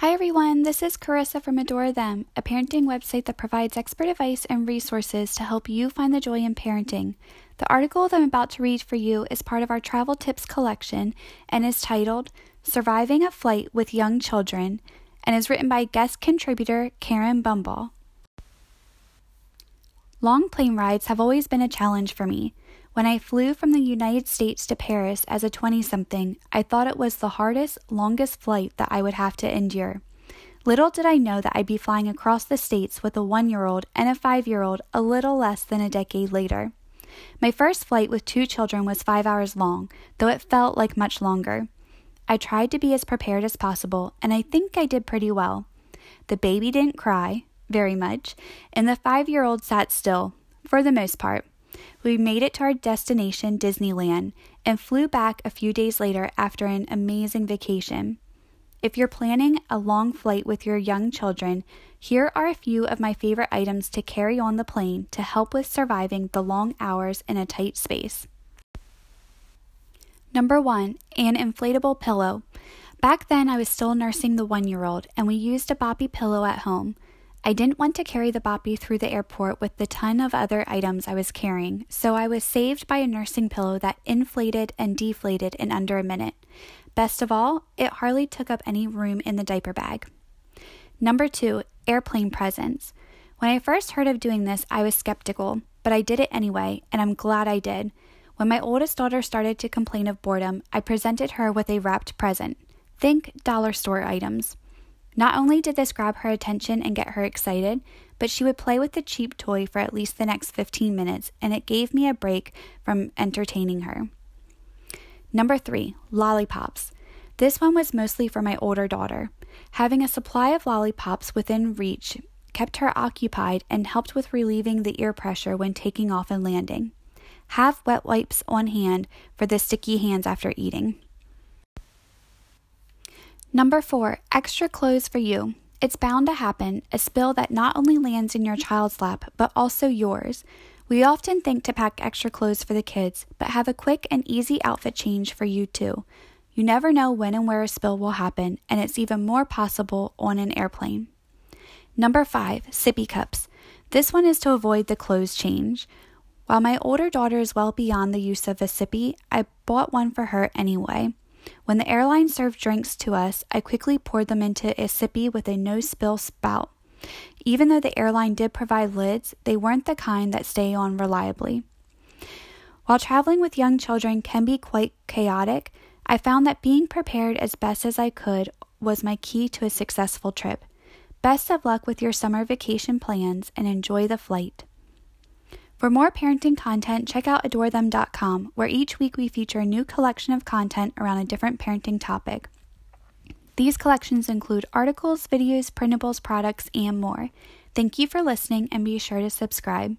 Hi everyone, this is Carissa from Adore Them, a parenting website that provides expert advice and resources to help you find the joy in parenting. The article that I'm about to read for you is part of our travel tips collection and is titled Surviving a Flight with Young Children and is written by guest contributor Karen Bumble. Long plane rides have always been a challenge for me. When I flew from the United States to Paris as a 20 something, I thought it was the hardest, longest flight that I would have to endure. Little did I know that I'd be flying across the states with a one year old and a five year old a little less than a decade later. My first flight with two children was five hours long, though it felt like much longer. I tried to be as prepared as possible, and I think I did pretty well. The baby didn't cry, very much, and the five year old sat still, for the most part. We made it to our destination, Disneyland, and flew back a few days later after an amazing vacation. If you're planning a long flight with your young children, here are a few of my favorite items to carry on the plane to help with surviving the long hours in a tight space. Number one, an inflatable pillow. Back then, I was still nursing the one year old, and we used a boppy pillow at home. I didn't want to carry the boppy through the airport with the ton of other items I was carrying, so I was saved by a nursing pillow that inflated and deflated in under a minute. Best of all, it hardly took up any room in the diaper bag. Number two, airplane presents. When I first heard of doing this, I was skeptical, but I did it anyway, and I'm glad I did. When my oldest daughter started to complain of boredom, I presented her with a wrapped present. Think dollar store items. Not only did this grab her attention and get her excited, but she would play with the cheap toy for at least the next 15 minutes, and it gave me a break from entertaining her. Number three, lollipops. This one was mostly for my older daughter. Having a supply of lollipops within reach kept her occupied and helped with relieving the ear pressure when taking off and landing. Have wet wipes on hand for the sticky hands after eating. Number four, extra clothes for you. It's bound to happen, a spill that not only lands in your child's lap, but also yours. We often think to pack extra clothes for the kids, but have a quick and easy outfit change for you too. You never know when and where a spill will happen, and it's even more possible on an airplane. Number five, sippy cups. This one is to avoid the clothes change. While my older daughter is well beyond the use of a sippy, I bought one for her anyway. When the airline served drinks to us, I quickly poured them into a sippy with a no spill spout. Even though the airline did provide lids, they weren't the kind that stay on reliably. While traveling with young children can be quite chaotic, I found that being prepared as best as I could was my key to a successful trip. Best of luck with your summer vacation plans and enjoy the flight. For more parenting content, check out adorethem.com, where each week we feature a new collection of content around a different parenting topic. These collections include articles, videos, printables, products, and more. Thank you for listening and be sure to subscribe.